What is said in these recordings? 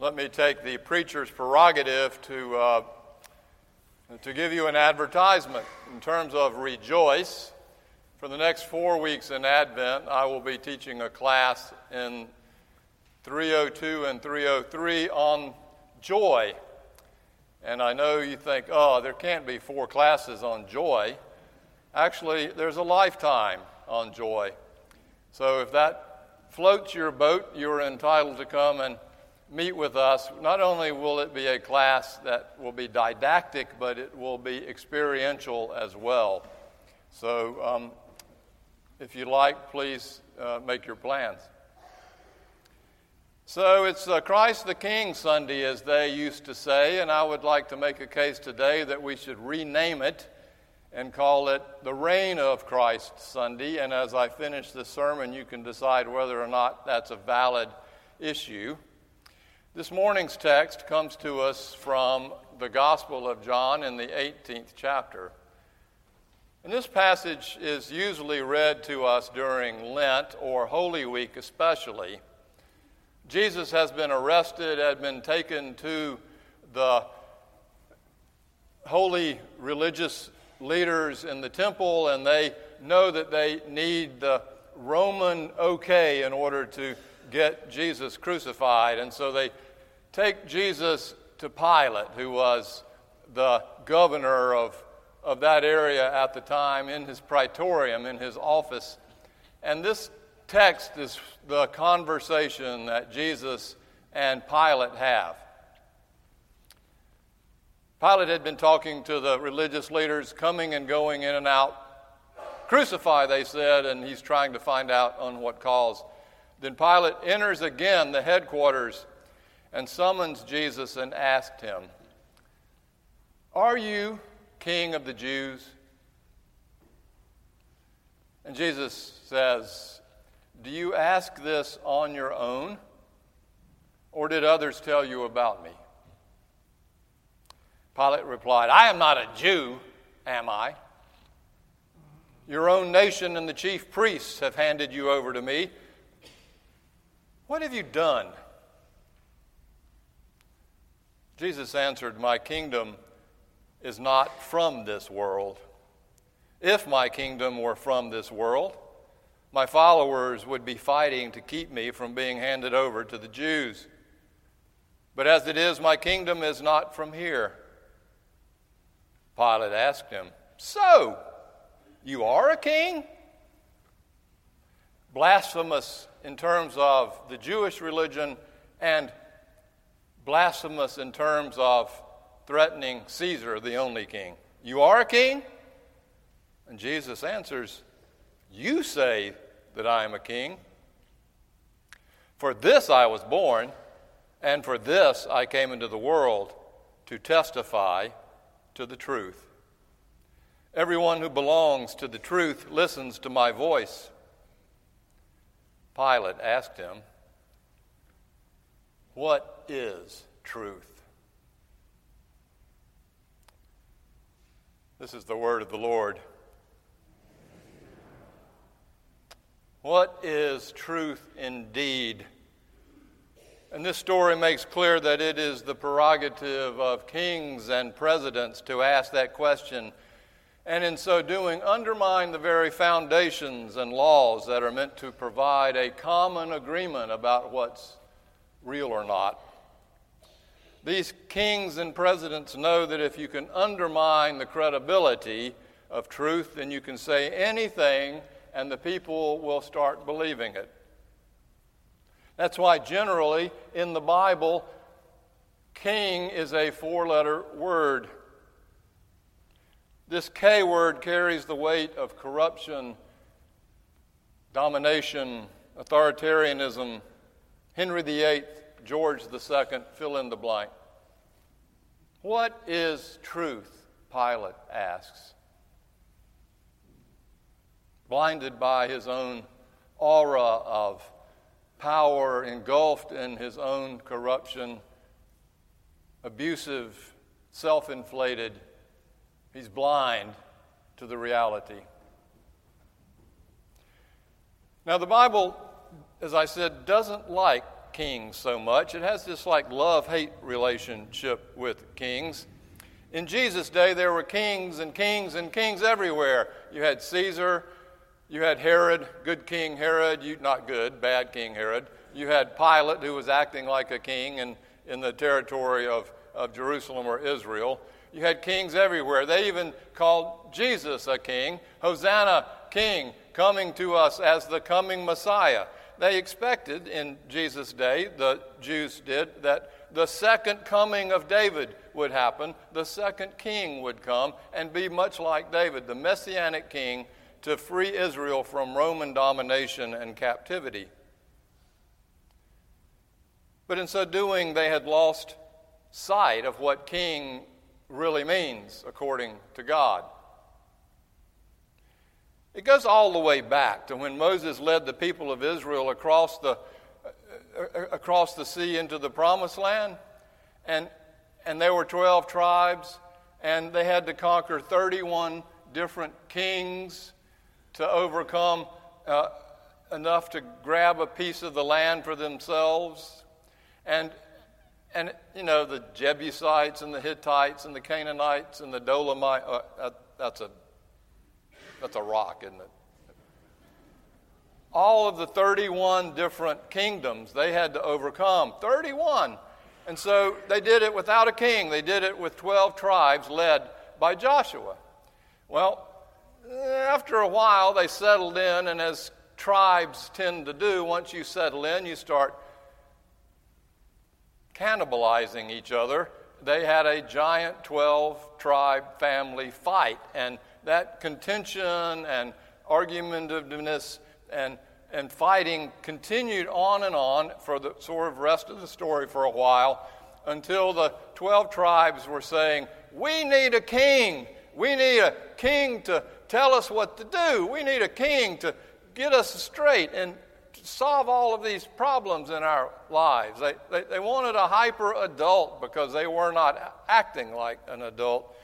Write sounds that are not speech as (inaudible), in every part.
let me take the preacher's prerogative to, uh, to give you an advertisement in terms of rejoice. For the next four weeks in Advent, I will be teaching a class in 302 and 303 on joy. And I know you think, oh, there can't be four classes on joy. Actually, there's a lifetime on joy. So if that floats your boat, you're entitled to come and meet with us. Not only will it be a class that will be didactic, but it will be experiential as well. So um, if you like, please uh, make your plans. So it's uh, Christ the King Sunday, as they used to say, and I would like to make a case today that we should rename it and call it the Reign of Christ Sunday. And as I finish this sermon, you can decide whether or not that's a valid issue. This morning's text comes to us from the Gospel of John in the 18th chapter. And this passage is usually read to us during Lent or Holy Week, especially. Jesus has been arrested, had been taken to the holy religious leaders in the temple, and they know that they need the Roman okay in order to get Jesus crucified. And so they take Jesus to Pilate, who was the governor of, of that area at the time, in his praetorium, in his office. And this text is the conversation that Jesus and Pilate have. Pilate had been talking to the religious leaders, coming and going in and out. Crucify, they said, and he's trying to find out on what cause. Then Pilate enters again the headquarters and summons Jesus and asked him, Are you king of the Jews? And Jesus says, Do you ask this on your own, or did others tell you about me? Pilate replied, I am not a Jew, am I? Your own nation and the chief priests have handed you over to me. What have you done? Jesus answered, My kingdom is not from this world. If my kingdom were from this world, my followers would be fighting to keep me from being handed over to the Jews. But as it is, my kingdom is not from here. Pilate asked him, So, you are a king? Blasphemous in terms of the Jewish religion and blasphemous in terms of threatening Caesar, the only king. You are a king? And Jesus answers, You say that I am a king. For this I was born, and for this I came into the world to testify to the truth. Everyone who belongs to the truth listens to my voice. Pilate asked him, What is truth? This is the word of the Lord. What is truth indeed? And this story makes clear that it is the prerogative of kings and presidents to ask that question, and in so doing, undermine the very foundations and laws that are meant to provide a common agreement about what's real or not. These kings and presidents know that if you can undermine the credibility of truth, then you can say anything and the people will start believing it. That's why, generally, in the Bible, king is a four letter word. This K word carries the weight of corruption, domination, authoritarianism, Henry VIII, George II, fill in the blank. What is truth? Pilate asks. Blinded by his own aura of power engulfed in his own corruption, abusive, self inflated. He's blind to the reality. Now, the Bible, as I said, doesn't like kings so much. It has this like love hate relationship with kings. In Jesus' day, there were kings and kings and kings everywhere. You had Caesar, you had Herod, good King Herod, you, not good, bad King Herod. You had Pilate, who was acting like a king in, in the territory of, of Jerusalem or Israel. You had kings everywhere. They even called Jesus a king. Hosanna, king, coming to us as the coming Messiah. They expected in Jesus' day, the Jews did, that the second coming of David would happen. The second king would come and be much like David, the messianic king to free Israel from Roman domination and captivity. But in so doing, they had lost sight of what king really means according to God. It goes all the way back to when Moses led the people of Israel across the, uh, across the sea into the promised land. And, and there were 12 tribes, and they had to conquer 31 different kings to overcome uh, enough to grab a piece of the land for themselves. And, and, you know, the Jebusites and the Hittites and the Canaanites and the Dolomite, uh, that, that's, a, that's a rock, isn't it? All of the 31 different kingdoms they had to overcome. 31. And so they did it without a king. They did it with 12 tribes led by Joshua. Well, after a while, they settled in, and as tribes tend to do, once you settle in, you start cannibalizing each other. They had a giant 12 tribe family fight, and that contention and argumentativeness and, and fighting continued on and on for the sort of rest of the story for a while until the 12 tribes were saying, We need a king. We need a king to tell us what to do. We need a king to get us straight and solve all of these problems in our lives. They, they, they, wanted a hyper adult because they were not acting like an adult.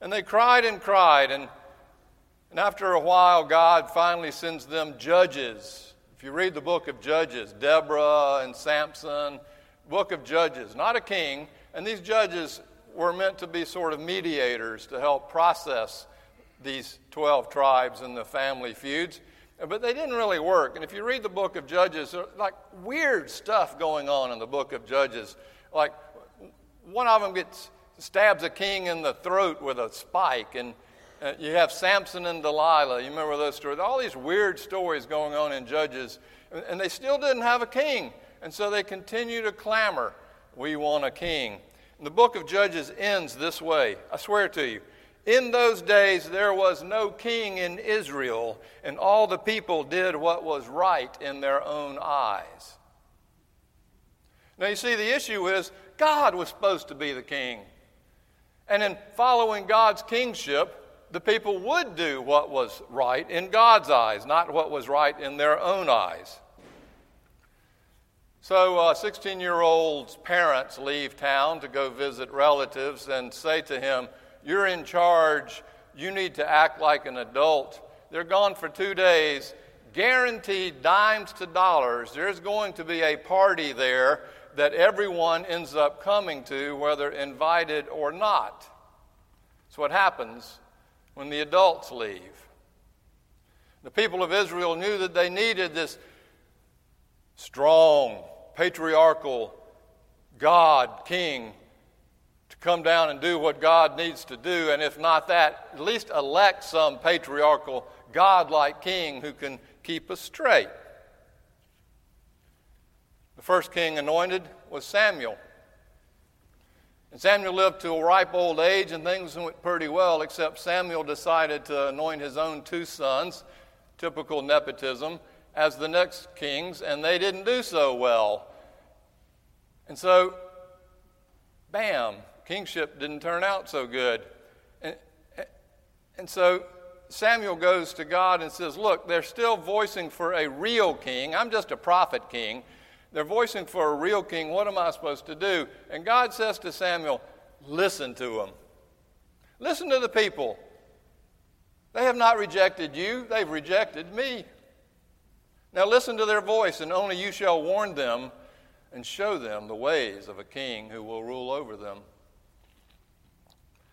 And they cried and cried. And, and after a while, God finally sends them judges. If you read the book of Judges, Deborah and Samson, book of Judges, not a king. And these judges were meant to be sort of mediators to help process these 12 tribes and the family feuds. But they didn't really work. And if you read the book of Judges, there's like weird stuff going on in the book of Judges. Like one of them gets stabs a king in the throat with a spike, and uh, you have Samson and Delilah. You remember those stories? All these weird stories going on in Judges, and they still didn't have a king. And so they continue to clamor, We want a king. And the book of Judges ends this way I swear to you. In those days, there was no king in Israel, and all the people did what was right in their own eyes. Now, you see, the issue is God was supposed to be the king. And in following God's kingship, the people would do what was right in God's eyes, not what was right in their own eyes. So, 16 uh, year old's parents leave town to go visit relatives and say to him, you're in charge. You need to act like an adult. They're gone for two days. Guaranteed dimes to dollars. There's going to be a party there that everyone ends up coming to, whether invited or not. That's what happens when the adults leave. The people of Israel knew that they needed this strong, patriarchal God, king, to come down and do what God needs to do, and if not that, at least elect some patriarchal, God-like king who can keep us straight. The first king anointed was Samuel. And Samuel lived to a ripe old age, and things went pretty well, except Samuel decided to anoint his own two sons, typical nepotism, as the next kings, and they didn't do so well. And so, bam, kingship didn't turn out so good. And, and so Samuel goes to God and says, Look, they're still voicing for a real king. I'm just a prophet king. They're voicing for a real king. What am I supposed to do? And God says to Samuel, Listen to them. Listen to the people. They have not rejected you, they've rejected me. Now listen to their voice, and only you shall warn them and show them the ways of a king who will rule over them.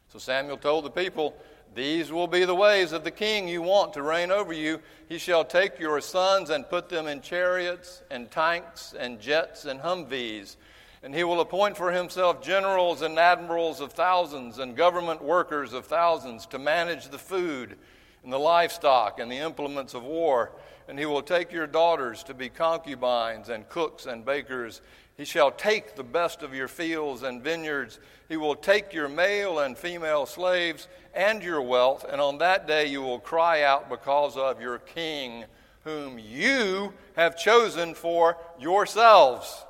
So Samuel told the people, These will be the ways of the king you want to reign over you. He shall take your sons and put them in chariots and tanks and jets and Humvees and he will appoint for himself generals and admirals of thousands and government workers of thousands to manage the food and the livestock and the implements of war. And he will take your daughters to be concubines and cooks and bakers. He shall take the best of your fields and vineyards. He will take your male and female slaves and your wealth. And on that day you will cry out because of your king, whom you have chosen for yourselves.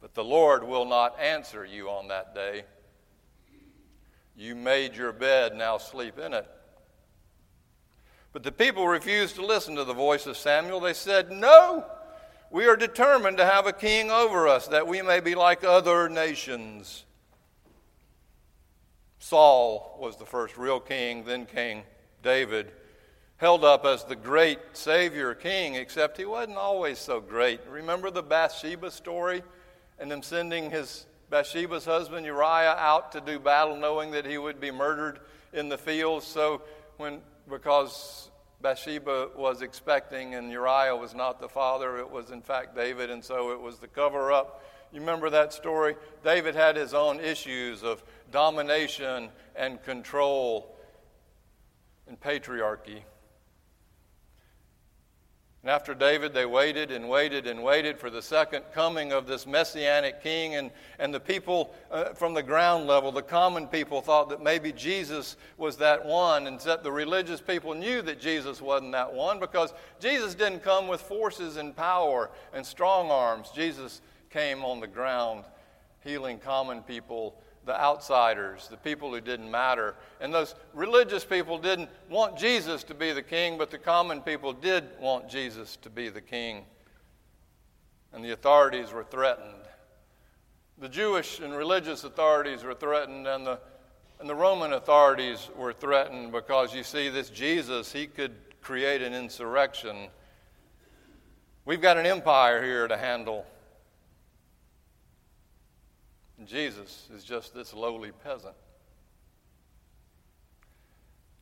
But the Lord will not answer you on that day. You made your bed, now sleep in it. But the people refused to listen to the voice of Samuel. They said, No, we are determined to have a king over us, that we may be like other nations. Saul was the first real king, then King David, held up as the great Savior king, except he wasn't always so great. Remember the Bathsheba story? and them sending his Bathsheba's husband Uriah out to do battle, knowing that he would be murdered in the fields. So, when because Bathsheba was expecting and Uriah was not the father, it was in fact David, and so it was the cover up. You remember that story? David had his own issues of domination and control and patriarchy. And after David, they waited and waited and waited for the second coming of this messianic king. And, and the people uh, from the ground level, the common people, thought that maybe Jesus was that one. And that the religious people knew that Jesus wasn't that one because Jesus didn't come with forces and power and strong arms. Jesus came on the ground, healing common people the outsiders, the people who didn't matter. And those religious people didn't want Jesus to be the king, but the common people did want Jesus to be the king. And the authorities were threatened. The Jewish and religious authorities were threatened, and the, and the Roman authorities were threatened because you see, this Jesus, he could create an insurrection. We've got an empire here to handle. Jesus is just this lowly peasant.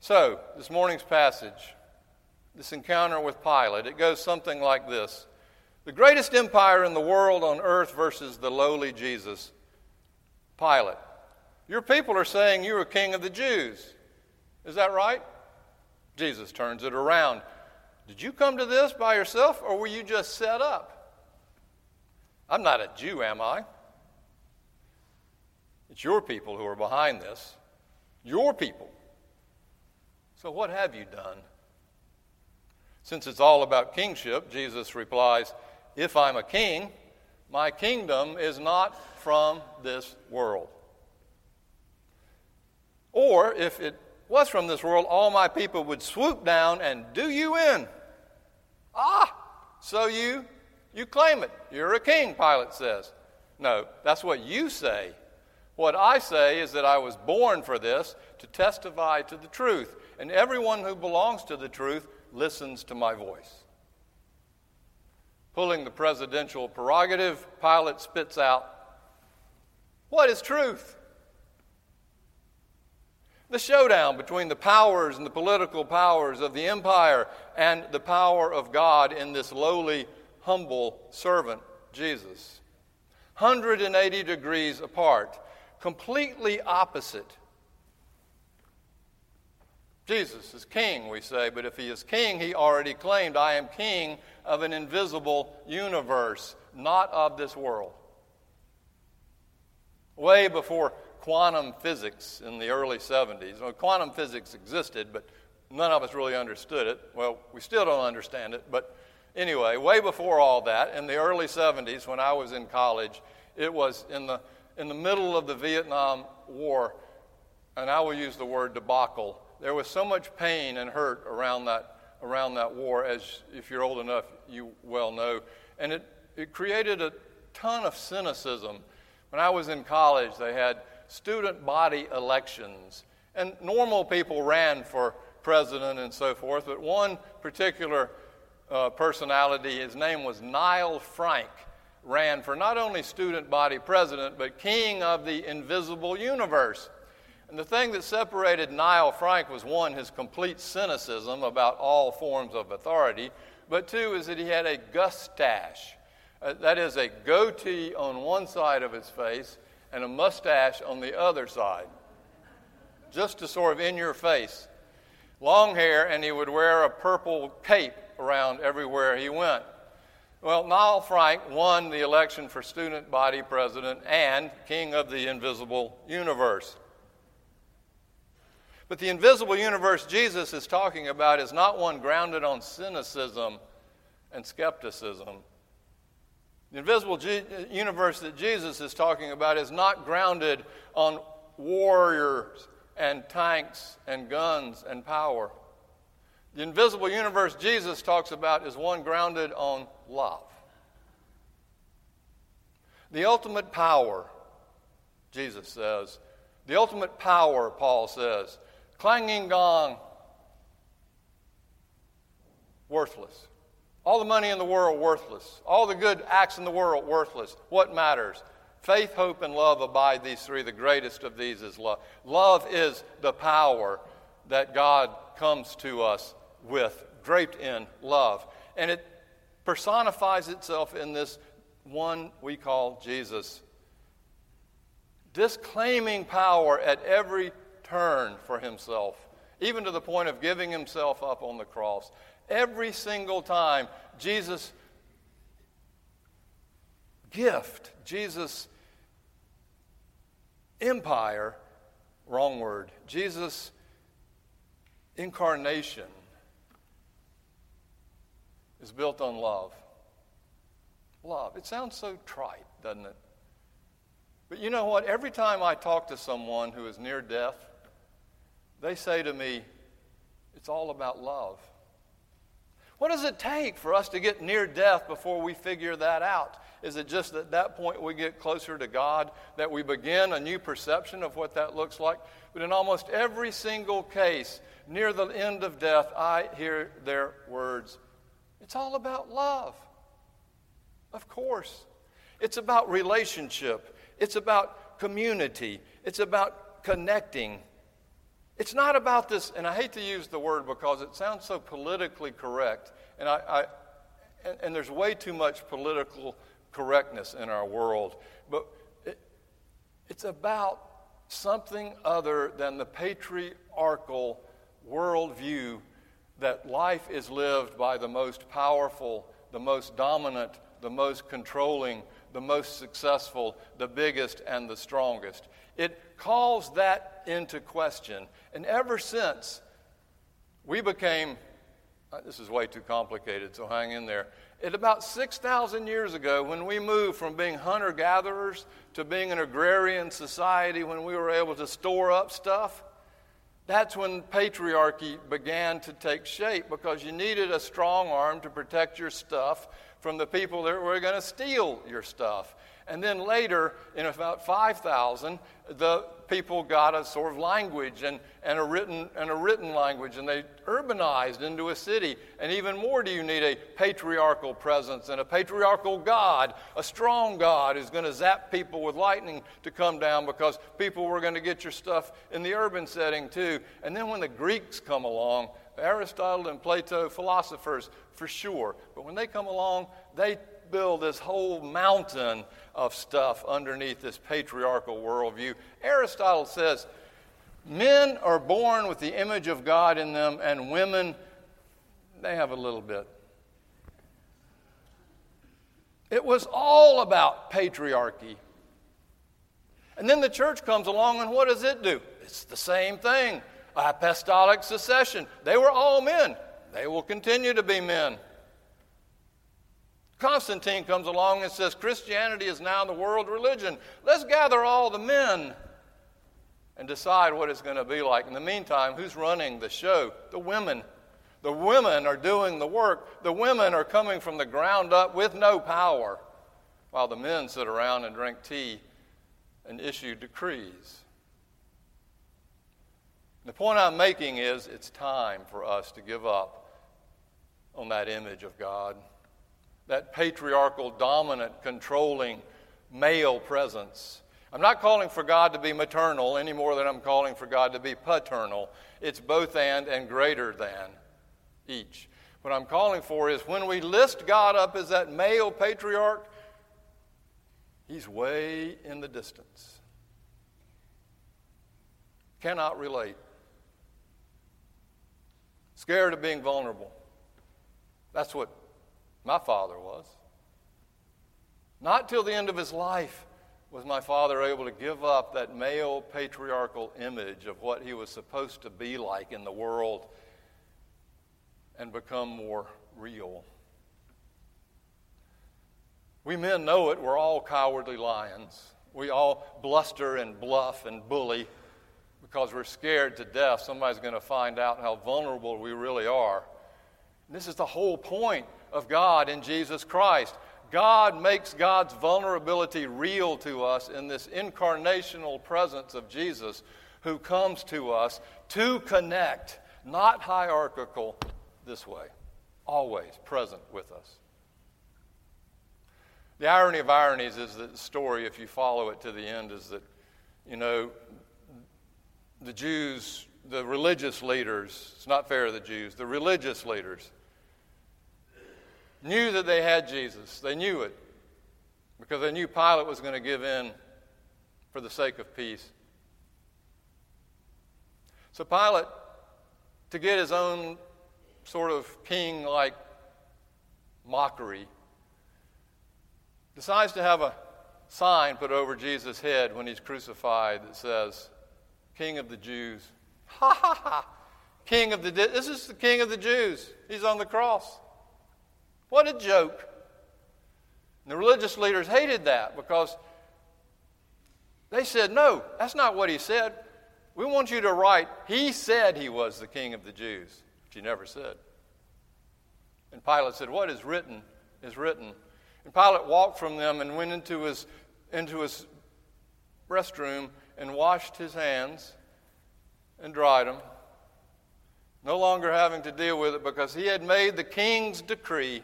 So, this morning's passage, this encounter with Pilate, it goes something like this The greatest empire in the world on earth versus the lowly Jesus. Pilate, your people are saying you're a king of the Jews. Is that right? Jesus turns it around. Did you come to this by yourself, or were you just set up? I'm not a Jew, am I? It's your people who are behind this. Your people. So, what have you done? Since it's all about kingship, Jesus replies, If I'm a king, my kingdom is not from this world. Or if it was from this world, all my people would swoop down and do you in. Ah, so you you claim it. You're a king, Pilate says. No, that's what you say. What I say is that I was born for this, to testify to the truth. And everyone who belongs to the truth listens to my voice. Pulling the presidential prerogative, Pilate spits out, What is truth? The showdown between the powers and the political powers of the empire and the power of God in this lowly, humble servant, Jesus. 180 degrees apart completely opposite. Jesus is king, we say, but if he is king, he already claimed, I am king of an invisible universe, not of this world. Way before quantum physics in the early 70s. Well, quantum physics existed, but none of us really understood it. Well, we still don't understand it, but anyway, way before all that, in the early 70s, when I was in college, it was in the in the middle of the Vietnam War, and I will use the word debacle, there was so much pain and hurt around that, around that war, as if you're old enough, you well know. And it, it created a ton of cynicism. When I was in college, they had student body elections, and normal people ran for president and so forth, but one particular uh, personality, his name was Nile Frank. Ran for not only student body president, but king of the invisible universe. And the thing that separated Niall Frank was one, his complete cynicism about all forms of authority, but two, is that he had a gustache. Uh, that is, a goatee on one side of his face and a mustache on the other side. Just to sort of in your face. Long hair, and he would wear a purple cape around everywhere he went. Well, Niall Frank won the election for student body president and king of the invisible universe. But the invisible universe Jesus is talking about is not one grounded on cynicism and skepticism. The invisible G- universe that Jesus is talking about is not grounded on warriors and tanks and guns and power. The invisible universe Jesus talks about is one grounded on love. The ultimate power, Jesus says, the ultimate power, Paul says, clanging gong, worthless. All the money in the world, worthless. All the good acts in the world, worthless. What matters? Faith, hope, and love abide these three. The greatest of these is love. Love is the power that God comes to us with, draped in love. And it personifies itself in this one we call Jesus. Disclaiming power at every turn for himself, even to the point of giving himself up on the cross. Every single time, Jesus' gift, Jesus' empire, wrong word, Jesus' incarnation is built on love. Love. It sounds so trite, doesn't it? But you know what? Every time I talk to someone who is near death, they say to me, it's all about love. What does it take for us to get near death before we figure that out? Is it just at that point we get closer to God, that we begin a new perception of what that looks like? But in almost every single case, near the end of death, I hear their words it's all about love. Of course. It's about relationship, it's about community, it's about connecting. It's not about this, and I hate to use the word because it sounds so politically correct, and, I, I and, and, there's way too much political correctness in our world, but it, it's about something other than the patriarchal worldview that life is lived by the most powerful, the most dominant, the most controlling, the most successful, the biggest, and the strongest. It calls that into question. And ever since we became, uh, this is way too complicated, so hang in there. At about 6,000 years ago, when we moved from being hunter gatherers to being an agrarian society, when we were able to store up stuff, that's when patriarchy began to take shape because you needed a strong arm to protect your stuff from the people that were going to steal your stuff. And then later, in about 5,000, the people got a sort of language and, and, a written, and a written language, and they urbanized into a city. And even more, do you need a patriarchal presence and a patriarchal God, a strong God who's going to zap people with lightning to come down because people were going to get your stuff in the urban setting too. And then when the Greeks come along, Aristotle and Plato, philosophers for sure, but when they come along, they build this whole mountain of stuff underneath this patriarchal worldview. Aristotle says men are born with the image of God in them, and women, they have a little bit. It was all about patriarchy. And then the church comes along, and what does it do? It's the same thing apostolic succession. They were all men, they will continue to be men. Constantine comes along and says Christianity is now the world religion. Let's gather all the men and decide what it's going to be like. In the meantime, who's running the show? The women. The women are doing the work. The women are coming from the ground up with no power, while the men sit around and drink tea and issue decrees. The point I'm making is it's time for us to give up on that image of God. That patriarchal, dominant, controlling male presence. I'm not calling for God to be maternal any more than I'm calling for God to be paternal. It's both and and greater than each. What I'm calling for is when we list God up as that male patriarch, he's way in the distance. Cannot relate. Scared of being vulnerable. That's what my father was. Not till the end of his life was my father able to give up that male patriarchal image of what he was supposed to be like in the world and become more real. We men know it. We're all cowardly lions. We all bluster and bluff and bully because we're scared to death. Somebody's going to find out how vulnerable we really are. And this is the whole point of God in Jesus Christ. God makes God's vulnerability real to us in this incarnational presence of Jesus who comes to us to connect, not hierarchical, this way, always present with us. The irony of ironies is that the story, if you follow it to the end, is that, you know, the Jews, the religious leaders, it's not fair to the Jews, the religious leaders knew that they had Jesus. They knew it because they knew Pilate was going to give in for the sake of peace. So Pilate, to get his own sort of king like mockery, decides to have a sign put over Jesus' head when he's crucified that says, King of the Jews. (laughs) Ha ha ha! King of the this is the King of the Jews. He's on the cross. What a joke. And the religious leaders hated that because they said, No, that's not what he said. We want you to write, He said he was the King of the Jews, which he never said. And Pilate said, What is written is written. And Pilate walked from them and went into his, into his restroom and washed his hands and dried them, no longer having to deal with it because he had made the king's decree.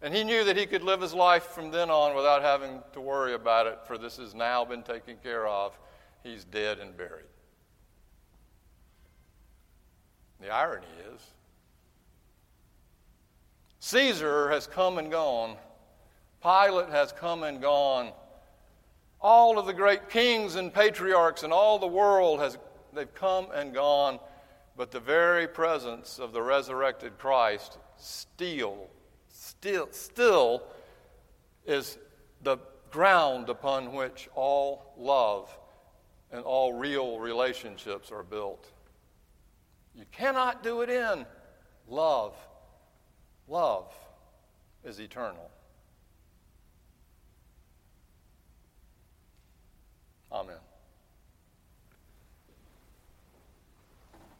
And he knew that he could live his life from then on without having to worry about it, for this has now been taken care of. He's dead and buried. The irony is, Caesar has come and gone. Pilate has come and gone. All of the great kings and patriarchs in all the world has they've come and gone, but the very presence of the resurrected Christ still still, still is the ground upon which all love and all real relationships are built. You cannot do it in love. Love is eternal. Amen.